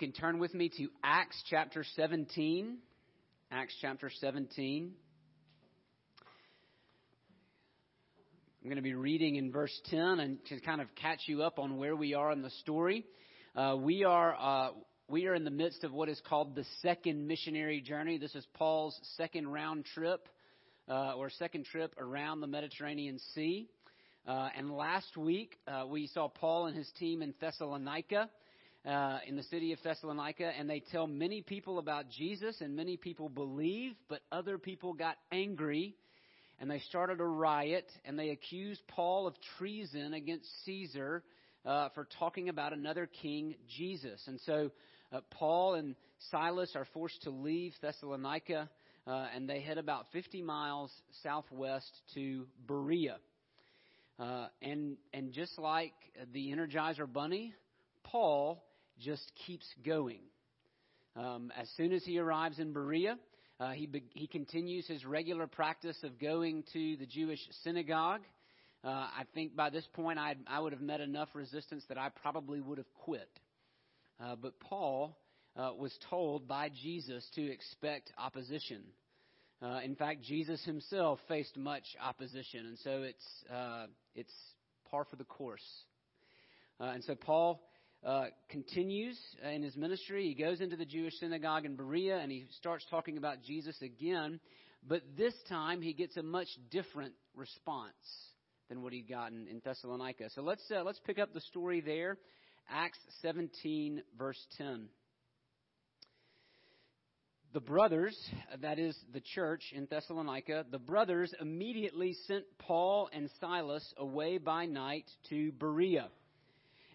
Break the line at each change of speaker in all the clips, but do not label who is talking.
you can turn with me to Acts chapter 17. Acts chapter 17. I'm going to be reading in verse 10 and to kind of catch you up on where we are in the story. Uh, we are uh, we are in the midst of what is called the second missionary journey. This is Paul's second round trip uh, or second trip around the Mediterranean Sea. Uh, and last week uh, we saw Paul and his team in Thessalonica uh, in the city of Thessalonica, and they tell many people about Jesus, and many people believe, but other people got angry, and they started a riot, and they accused Paul of treason against Caesar uh, for talking about another king, Jesus. And so uh, Paul and Silas are forced to leave Thessalonica, uh, and they head about 50 miles southwest to Berea. Uh, and and just like the Energizer Bunny, Paul just keeps going. Um, as soon as he arrives in Berea, uh, he, be- he continues his regular practice of going to the Jewish synagogue. Uh, I think by this point I'd, I would have met enough resistance that I probably would have quit. Uh, but Paul uh, was told by Jesus to expect opposition. Uh, in fact, Jesus himself faced much opposition, and so it's uh, it's par for the course. and so Paul uh, continues in his ministry. He goes into the Jewish synagogue in Berea and he starts talking about Jesus again. But this time he gets a much different response than what he'd gotten in Thessalonica. So let's uh, let's pick up the story there, Acts 17 verse 10. The brothers, that is the church in Thessalonica, the brothers immediately sent Paul and Silas away by night to Berea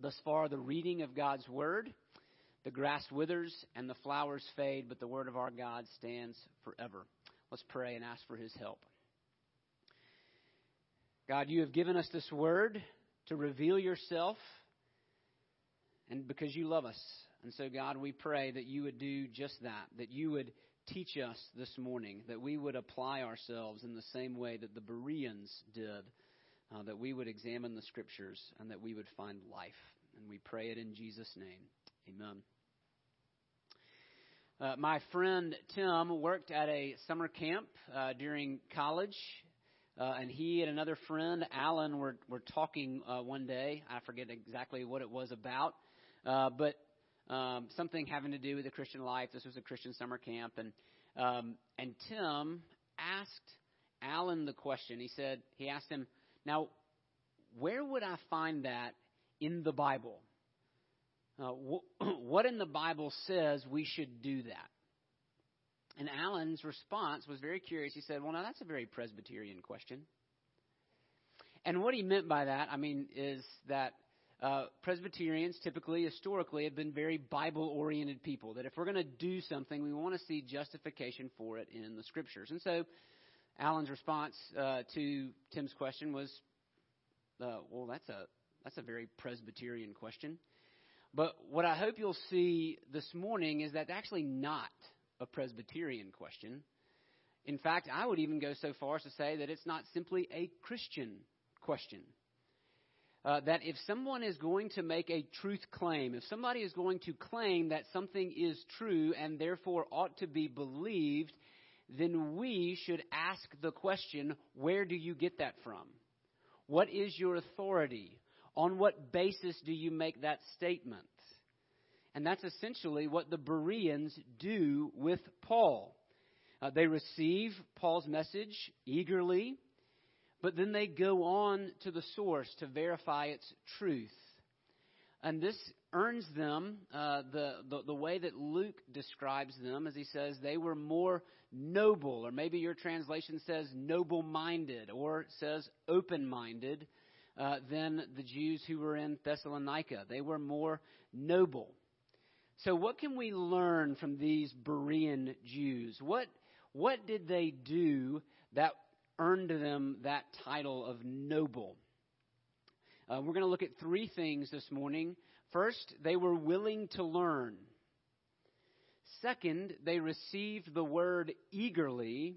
Thus far, the reading of God's Word. The grass withers and the flowers fade, but the Word of our God stands forever. Let's pray and ask for His help. God, you have given us this Word to reveal yourself, and because you love us. And so, God, we pray that you would do just that, that you would teach us this morning, that we would apply ourselves in the same way that the Bereans did uh, that we would examine the scriptures and that we would find life. And we pray it in Jesus' name. Amen. Uh, my friend Tim worked at a summer camp uh, during college, uh, and he and another friend, Alan, were, were talking uh, one day. I forget exactly what it was about, uh, but um, something having to do with the Christian life. This was a Christian summer camp, and um, and Tim asked Alan the question. He said he asked him, now, where would I find that in the Bible? Uh, wh- what in the Bible says we should do that? And Alan's response was very curious. He said, Well, now that's a very Presbyterian question. And what he meant by that, I mean, is that uh, Presbyterians typically, historically, have been very Bible oriented people. That if we're going to do something, we want to see justification for it in the Scriptures. And so Alan's response uh, to Tim's question was, uh, "Well, that's a that's a very Presbyterian question." But what I hope you'll see this morning is that actually not a Presbyterian question. In fact, I would even go so far as to say that it's not simply a Christian question. Uh, that if someone is going to make a truth claim, if somebody is going to claim that something is true and therefore ought to be believed, then we should ask the question where do you get that from? What is your authority? On what basis do you make that statement? And that's essentially what the Bereans do with Paul. Uh, they receive Paul's message eagerly, but then they go on to the source to verify its truth. And this earns them uh, the, the, the way that Luke describes them, as he says, they were more noble, or maybe your translation says noble minded, or says open minded, uh, than the Jews who were in Thessalonica. They were more noble. So, what can we learn from these Berean Jews? What, what did they do that earned them that title of noble? Uh, we're going to look at three things this morning. First, they were willing to learn. Second, they received the word eagerly.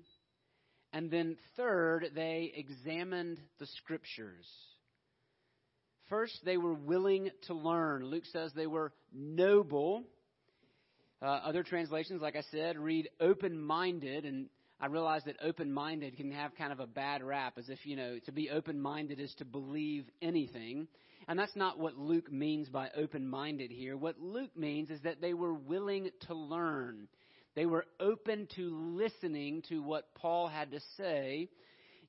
And then third, they examined the scriptures. First, they were willing to learn. Luke says they were noble. Uh, other translations, like I said, read open minded. And I realize that open minded can have kind of a bad rap, as if, you know, to be open minded is to believe anything. And that's not what Luke means by open minded here. What Luke means is that they were willing to learn. They were open to listening to what Paul had to say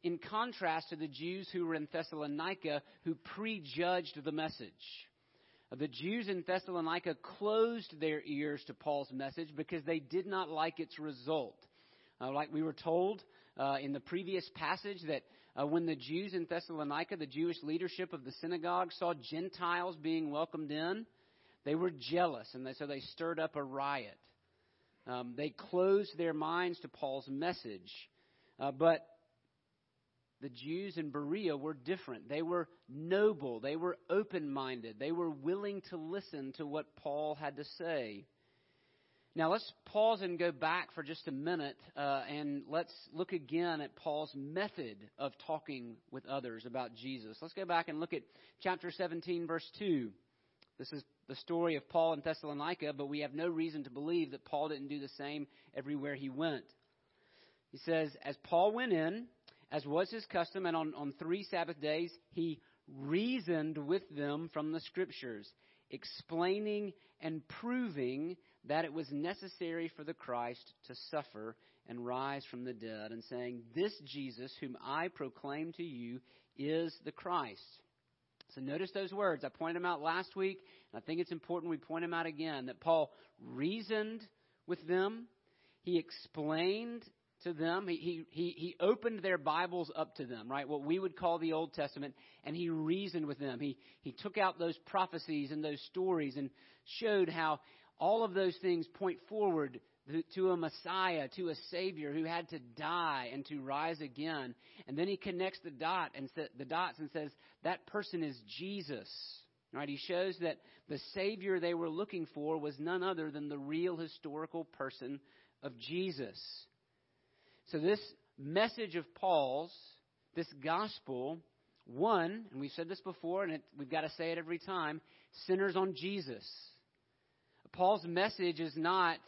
in contrast to the Jews who were in Thessalonica who prejudged the message. The Jews in Thessalonica closed their ears to Paul's message because they did not like its result. Uh, like we were told uh, in the previous passage, that uh, when the Jews in Thessalonica, the Jewish leadership of the synagogue, saw Gentiles being welcomed in, they were jealous, and they, so they stirred up a riot. Um, they closed their minds to Paul's message. Uh, but the Jews in Berea were different. They were noble. They were open minded. They were willing to listen to what Paul had to say. Now, let's pause and go back for just a minute uh, and let's look again at Paul's method of talking with others about Jesus. Let's go back and look at chapter 17, verse 2. This is the story of Paul in Thessalonica, but we have no reason to believe that Paul didn't do the same everywhere he went. He says, As Paul went in, as was his custom, and on, on three Sabbath days, he reasoned with them from the Scriptures, explaining and proving that it was necessary for the Christ to suffer and rise from the dead, and saying, This Jesus, whom I proclaim to you, is the Christ. So notice those words. I pointed them out last week, and I think it's important we point them out again that Paul reasoned with them, he explained to them. He, he, he opened their Bibles up to them, right? What we would call the Old Testament, and he reasoned with them. He, he took out those prophecies and those stories and showed how all of those things point forward to a Messiah, to a Savior who had to die and to rise again. And then he connects the dot and the dots and says that person is Jesus. Right? He shows that the Savior they were looking for was none other than the real historical person of Jesus. So, this message of Paul's, this gospel, one, and we've said this before, and it, we've got to say it every time, centers on Jesus. Paul's message is not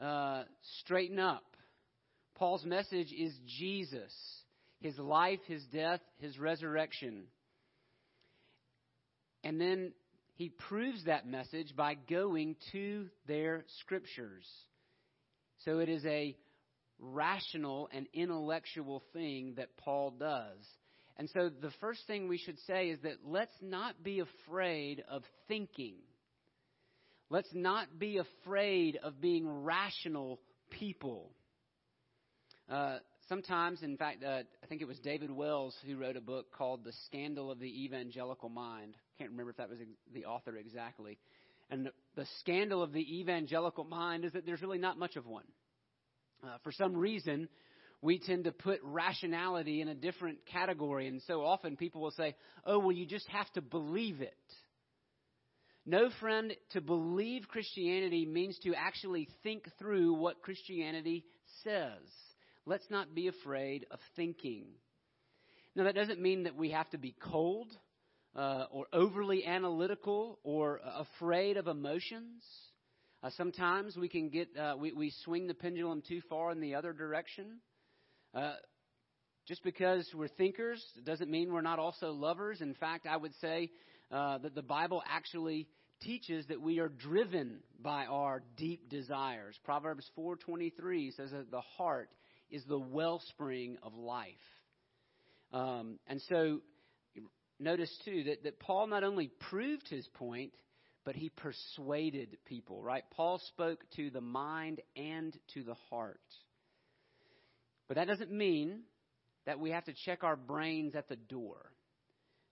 uh, straighten up. Paul's message is Jesus, his life, his death, his resurrection. And then he proves that message by going to their scriptures. So it is a rational and intellectual thing that Paul does. And so the first thing we should say is that let's not be afraid of thinking. Let's not be afraid of being rational people. Uh, sometimes, in fact, uh, I think it was David Wells who wrote a book called The Scandal of the Evangelical Mind. I can't remember if that was the author exactly. And the, the scandal of the evangelical mind is that there's really not much of one. Uh, for some reason, we tend to put rationality in a different category. And so often people will say, oh, well, you just have to believe it. No, friend, to believe Christianity means to actually think through what Christianity says. Let's not be afraid of thinking. Now, that doesn't mean that we have to be cold uh, or overly analytical or afraid of emotions. Uh, sometimes we can get uh, we, we swing the pendulum too far in the other direction. Uh, just because we're thinkers doesn't mean we're not also lovers. In fact, I would say uh, that the Bible actually teaches that we are driven by our deep desires. Proverbs 4:23 says that the heart is the wellspring of life. Um, and so, notice too that, that Paul not only proved his point, but he persuaded people, right? Paul spoke to the mind and to the heart. But that doesn't mean that we have to check our brains at the door.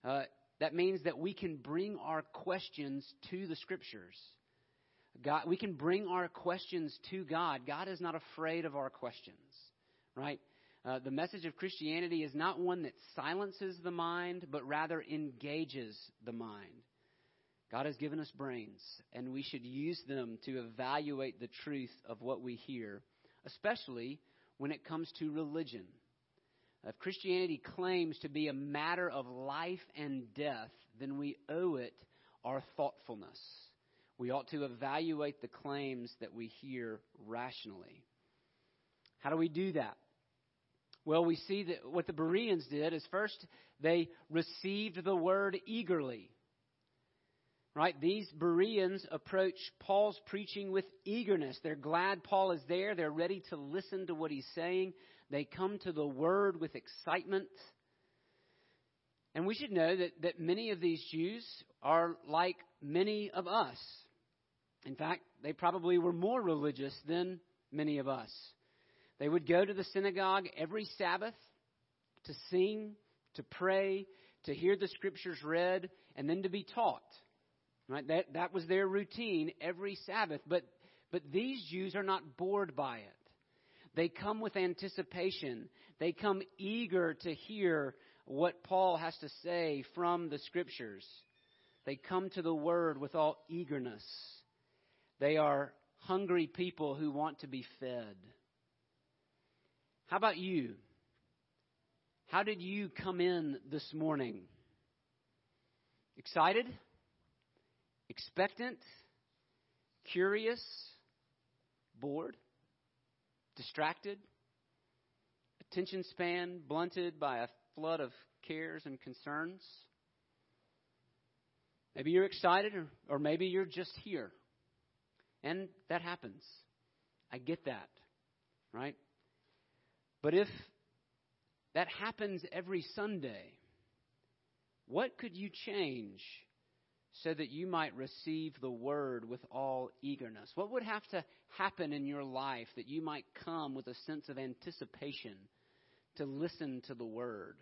Uh, that means that we can bring our questions to the scriptures. God, we can bring our questions to God. God is not afraid of our questions, right? Uh, the message of Christianity is not one that silences the mind, but rather engages the mind. God has given us brains, and we should use them to evaluate the truth of what we hear, especially when it comes to religion. If Christianity claims to be a matter of life and death, then we owe it our thoughtfulness. We ought to evaluate the claims that we hear rationally. How do we do that? Well, we see that what the Bereans did is first they received the word eagerly. Right? These Bereans approach Paul's preaching with eagerness. They're glad Paul is there. They're ready to listen to what he's saying. They come to the word with excitement. And we should know that, that many of these Jews are like many of us. In fact, they probably were more religious than many of us. They would go to the synagogue every Sabbath to sing, to pray, to hear the scriptures read, and then to be taught. Right? That, that was their routine every Sabbath. But, but these Jews are not bored by it. They come with anticipation. They come eager to hear what Paul has to say from the Scriptures. They come to the Word with all eagerness. They are hungry people who want to be fed. How about you? How did you come in this morning? Excited? Expectant? Curious? Bored? Distracted? Attention span blunted by a flood of cares and concerns? Maybe you're excited, or, or maybe you're just here. And that happens. I get that, right? But if that happens every Sunday, what could you change so that you might receive the word with all eagerness? What would have to happen in your life that you might come with a sense of anticipation to listen to the word?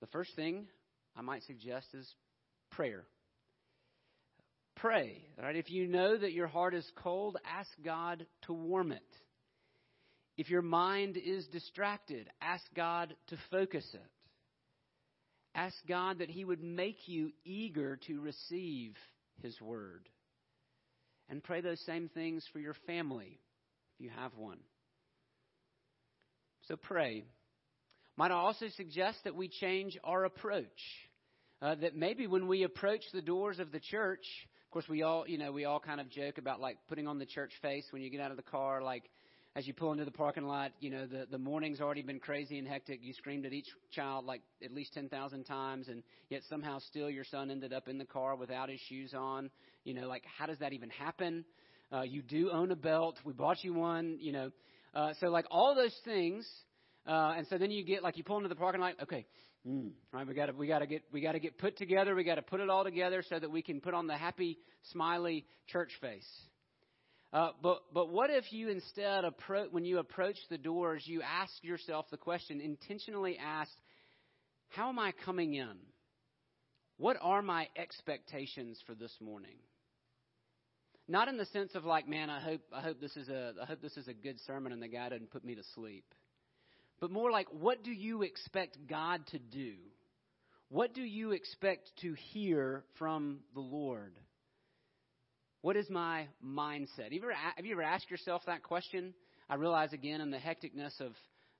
The first thing I might suggest is prayer. Pray. Right? If you know that your heart is cold, ask God to warm it. If your mind is distracted, ask God to focus it. Ask God that He would make you eager to receive His Word. And pray those same things for your family, if you have one. So pray. Might I also suggest that we change our approach? Uh, that maybe when we approach the doors of the church, of course, we all, you know, we all kind of joke about like putting on the church face when you get out of the car, like as you pull into the parking lot, you know, the, the morning's already been crazy and hectic. You screamed at each child like at least 10,000 times, and yet somehow still your son ended up in the car without his shoes on. You know, like, how does that even happen? Uh, you do own a belt. We bought you one, you know. Uh, so, like, all those things. Uh, and so then you get, like, you pull into the parking lot. Okay, mm, right, we got to we got to get we got to get put together. We got to put it all together so that we can put on the happy, smiley church face. Uh, but but what if you instead approach when you approach the doors, you ask yourself the question, intentionally ask, how am I coming in? What are my expectations for this morning? Not in the sense of like, man, I hope I hope this is a I hope this is a good sermon and the guy didn't put me to sleep. But more like, what do you expect God to do? What do you expect to hear from the Lord? What is my mindset? Have you ever, have you ever asked yourself that question? I realize again in the hecticness of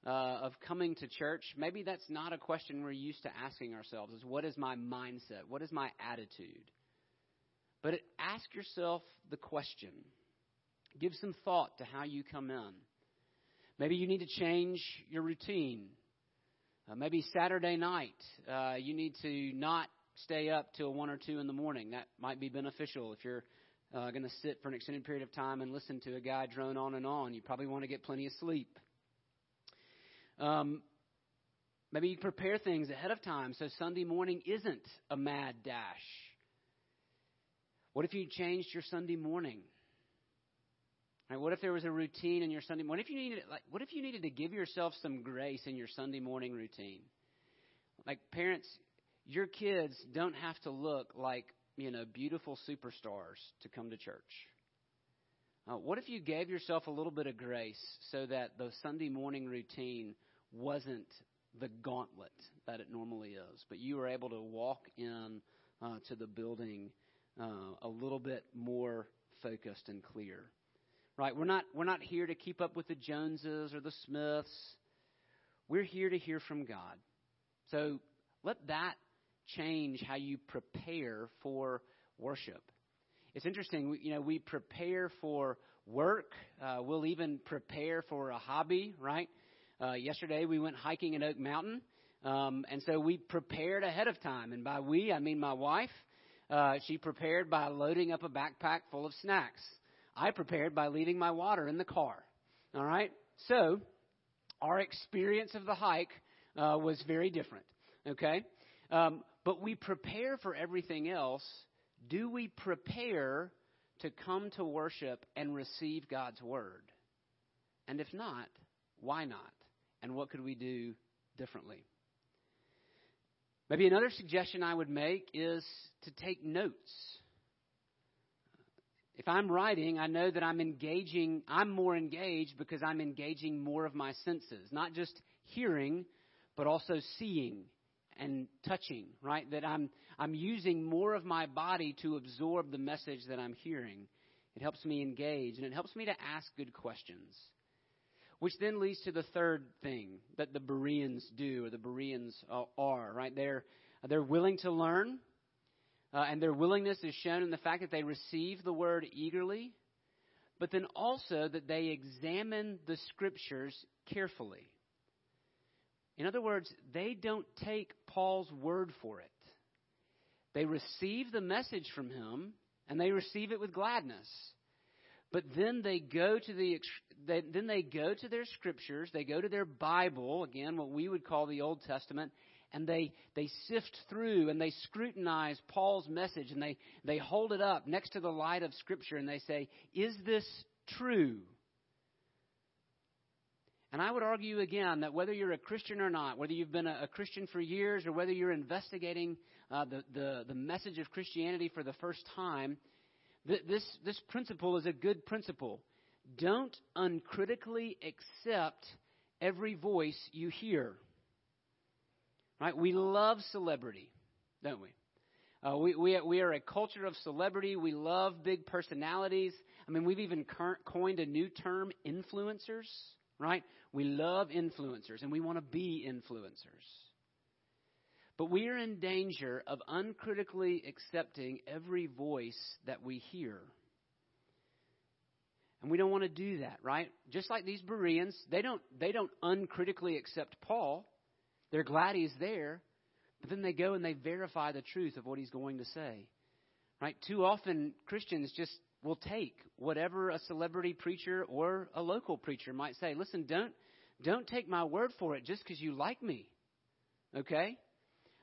uh, of coming to church, maybe that's not a question we're used to asking ourselves. Is what is my mindset? What is my attitude? But ask yourself the question. Give some thought to how you come in. Maybe you need to change your routine. Uh, maybe Saturday night uh, you need to not stay up till one or two in the morning. That might be beneficial if you're uh, going to sit for an extended period of time and listen to a guy drone on and on. You probably want to get plenty of sleep. Um, Maybe you prepare things ahead of time so Sunday morning isn't a mad dash. What if you changed your Sunday morning? Right, what if there was a routine in your Sunday? What if you needed like what if you needed to give yourself some grace in your Sunday morning routine? Like parents, your kids don't have to look like you know beautiful superstars to come to church. Uh, what if you gave yourself a little bit of grace so that the Sunday morning routine wasn't the gauntlet that it normally is, but you were able to walk in uh, to the building uh, a little bit more focused and clear. Right? We're not we're not here to keep up with the Joneses or the Smiths. We're here to hear from God. So let that change how you prepare for worship. It's interesting, you know, we prepare for work. Uh, we'll even prepare for a hobby, right? Uh, yesterday we went hiking in Oak Mountain, um, and so we prepared ahead of time. And by we, I mean my wife. Uh, she prepared by loading up a backpack full of snacks. I prepared by leaving my water in the car. All right? So, our experience of the hike uh, was very different. Okay? Um, but we prepare for everything else. Do we prepare to come to worship and receive God's word? And if not, why not? And what could we do differently? Maybe another suggestion I would make is to take notes. If I'm writing, I know that I'm engaging, I'm more engaged because I'm engaging more of my senses, not just hearing, but also seeing and touching, right? That I'm, I'm using more of my body to absorb the message that I'm hearing. It helps me engage and it helps me to ask good questions. Which then leads to the third thing that the Bereans do, or the Bereans are, right? They're, they're willing to learn, uh, and their willingness is shown in the fact that they receive the word eagerly, but then also that they examine the scriptures carefully. In other words, they don't take Paul's word for it. They receive the message from him, and they receive it with gladness. But then they go to the they, then they go to their scriptures, they go to their Bible, again what we would call the Old Testament, and they they sift through and they scrutinize Paul's message and they they hold it up next to the light of scripture and they say, "Is this true?" And I would argue again that whether you're a Christian or not, whether you've been a, a Christian for years or whether you're investigating uh, the, the, the message of Christianity for the first time, this, this principle is a good principle. Don't uncritically accept every voice you hear. Right? We love celebrity, don't we? Uh, we, we, we are a culture of celebrity. We love big personalities. I mean, we've even coined a new term, influencers, right? We love influencers and we want to be influencers. But we are in danger of uncritically accepting every voice that we hear. And we don't want to do that, right? Just like these Bereans, they don't they don't uncritically accept Paul. They're glad he's there, but then they go and they verify the truth of what he's going to say. Right? Too often Christians just will take whatever a celebrity preacher or a local preacher might say. Listen, don't don't take my word for it just because you like me. Okay?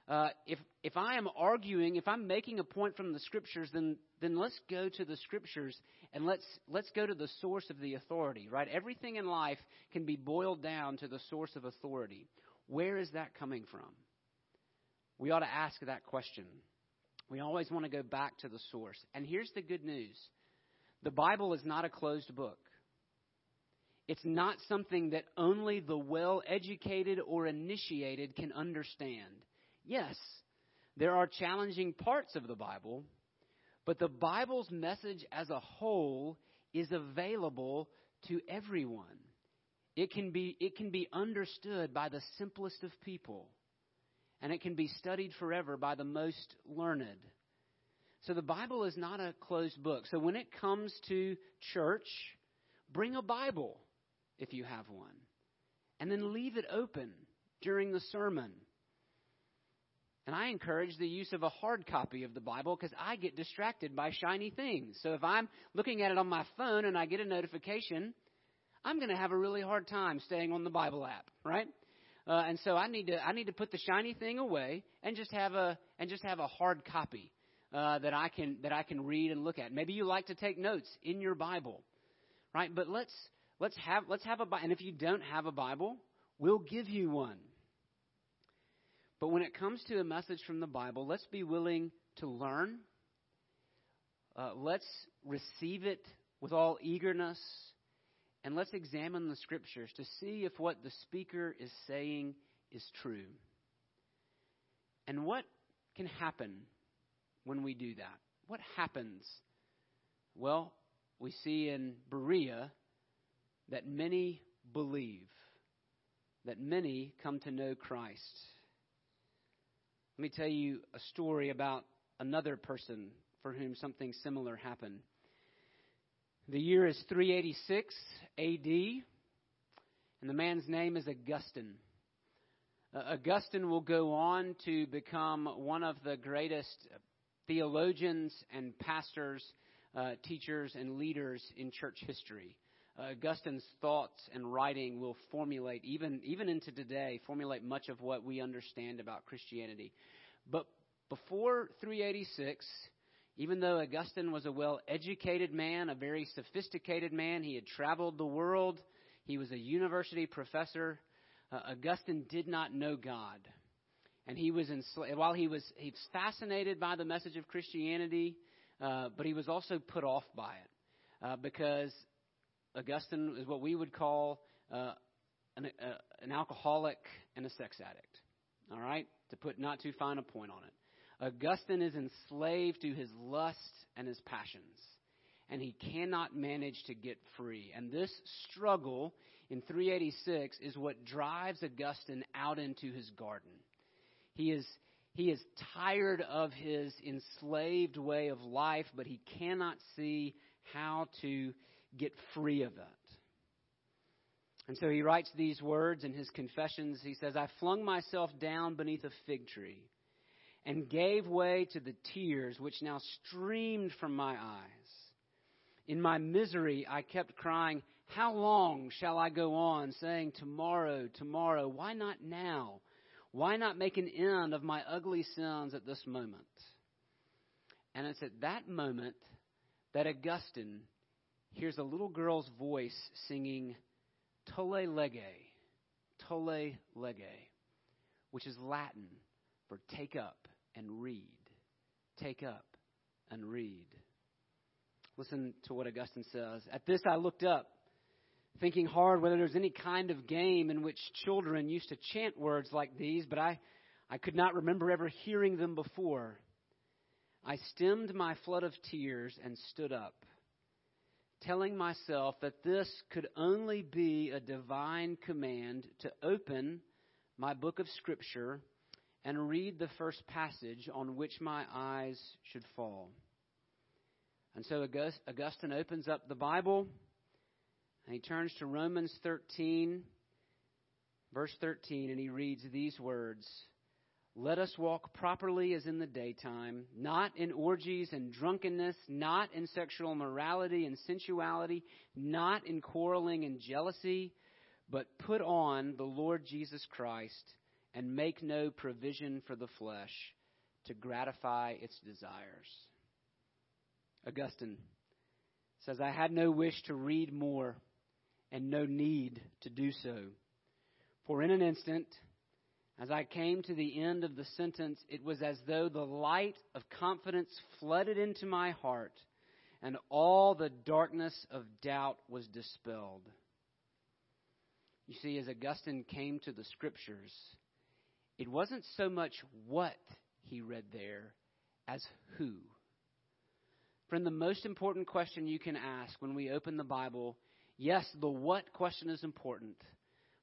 Uh, if if I am arguing, if I'm making a point from the scriptures, then then let's go to the scriptures and let's let's go to the source of the authority. Right? Everything in life can be boiled down to the source of authority. Where is that coming from? We ought to ask that question. We always want to go back to the source. And here's the good news: the Bible is not a closed book. It's not something that only the well educated or initiated can understand. Yes, there are challenging parts of the Bible, but the Bible's message as a whole is available to everyone. It can be, it can be understood by the simplest of people, and it can be studied forever by the most learned. So the Bible is not a closed book. So when it comes to church, bring a Bible if you have one, and then leave it open during the sermon and I encourage the use of a hard copy of the Bible because I get distracted by shiny things. So if I'm looking at it on my phone and I get a notification, I'm going to have a really hard time staying on the Bible app, right? Uh, and so I need to I need to put the shiny thing away and just have a and just have a hard copy uh, that I can that I can read and look at. Maybe you like to take notes in your Bible, right? But let's let's have let's have a Bible. And if you don't have a Bible, we'll give you one. But when it comes to a message from the Bible, let's be willing to learn. Uh, let's receive it with all eagerness and let's examine the scriptures to see if what the speaker is saying is true. And what can happen when we do that? What happens? Well, we see in Berea that many believe, that many come to know Christ. Let me tell you a story about another person for whom something similar happened. The year is 386 AD, and the man's name is Augustine. Uh, Augustine will go on to become one of the greatest theologians and pastors, uh, teachers, and leaders in church history. Uh, Augustine's thoughts and writing will formulate, even, even into today, formulate much of what we understand about Christianity. But before 386, even though Augustine was a well educated man, a very sophisticated man, he had traveled the world, he was a university professor, uh, Augustine did not know God. And he was enslaved, while he was, he was fascinated by the message of Christianity, uh, but he was also put off by it. Uh, because Augustine is what we would call uh, an, uh, an alcoholic and a sex addict. All right? To put not too fine a point on it. Augustine is enslaved to his lust and his passions, and he cannot manage to get free. And this struggle in 386 is what drives Augustine out into his garden. He is, he is tired of his enslaved way of life, but he cannot see how to get free of it. And so he writes these words in his confessions. He says, I flung myself down beneath a fig tree and gave way to the tears which now streamed from my eyes. In my misery, I kept crying, How long shall I go on, saying, Tomorrow, tomorrow? Why not now? Why not make an end of my ugly sins at this moment? And it's at that moment that Augustine hears a little girl's voice singing Tolle Lege, Tolle Lege, which is Latin for take up and read. Take up and read. Listen to what Augustine says. At this I looked up, thinking hard whether there was any kind of game in which children used to chant words like these, but I, I could not remember ever hearing them before. I stemmed my flood of tears and stood up, telling myself that this could only be a divine command to open my book of Scripture and read the first passage on which my eyes should fall. And so Augustine opens up the Bible and he turns to Romans 13, verse 13, and he reads these words Let us walk properly as in the daytime, not in orgies and drunkenness, not in sexual morality and sensuality, not in quarreling and jealousy, but put on the Lord Jesus Christ and make no provision for the flesh to gratify its desires. Augustine says, I had no wish to read more and no need to do so. For in an instant, as I came to the end of the sentence, it was as though the light of confidence flooded into my heart and all the darkness of doubt was dispelled. You see, as Augustine came to the scriptures, it wasn't so much what he read there as who. Friend, the most important question you can ask when we open the Bible, yes, the what question is important,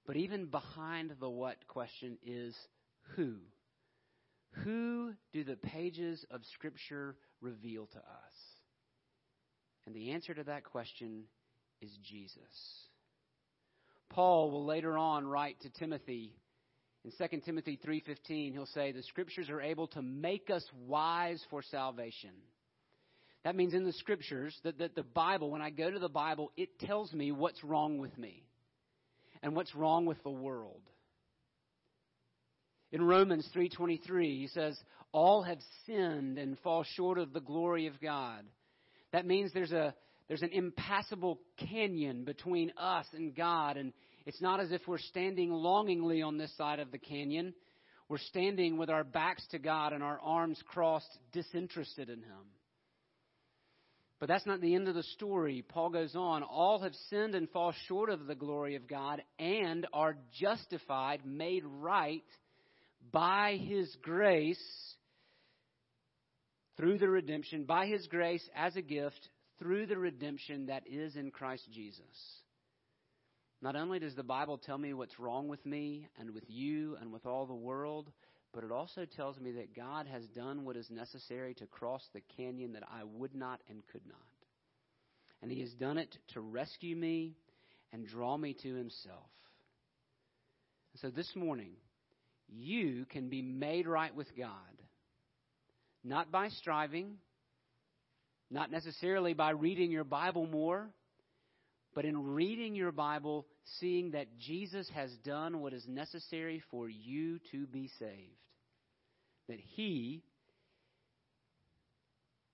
but even behind the what question is who. Who do the pages of Scripture reveal to us? And the answer to that question is Jesus. Paul will later on write to Timothy in 2 Timothy 3:15, he'll say the scriptures are able to make us wise for salvation. That means in the scriptures that, that the Bible, when I go to the Bible, it tells me what's wrong with me and what's wrong with the world. In Romans 3:23, he says, "All have sinned and fall short of the glory of God." That means there's a there's an impassable canyon between us and God and it's not as if we're standing longingly on this side of the canyon. We're standing with our backs to God and our arms crossed, disinterested in Him. But that's not the end of the story. Paul goes on All have sinned and fall short of the glory of God and are justified, made right by His grace through the redemption, by His grace as a gift through the redemption that is in Christ Jesus. Not only does the Bible tell me what's wrong with me and with you and with all the world, but it also tells me that God has done what is necessary to cross the canyon that I would not and could not. And He has done it to rescue me and draw me to Himself. so this morning, you can be made right with God, not by striving, not necessarily by reading your Bible more, but in reading your Bible, seeing that Jesus has done what is necessary for you to be saved. That He,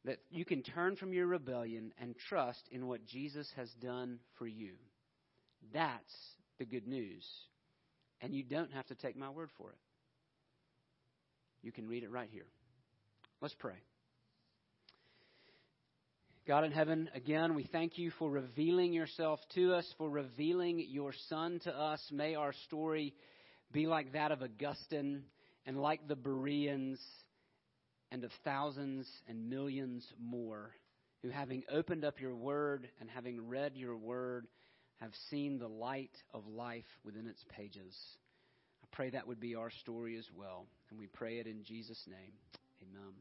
that you can turn from your rebellion and trust in what Jesus has done for you. That's the good news. And you don't have to take my word for it. You can read it right here. Let's pray. God in heaven, again, we thank you for revealing yourself to us, for revealing your Son to us. May our story be like that of Augustine and like the Bereans and of thousands and millions more who, having opened up your word and having read your word, have seen the light of life within its pages. I pray that would be our story as well. And we pray it in Jesus' name. Amen.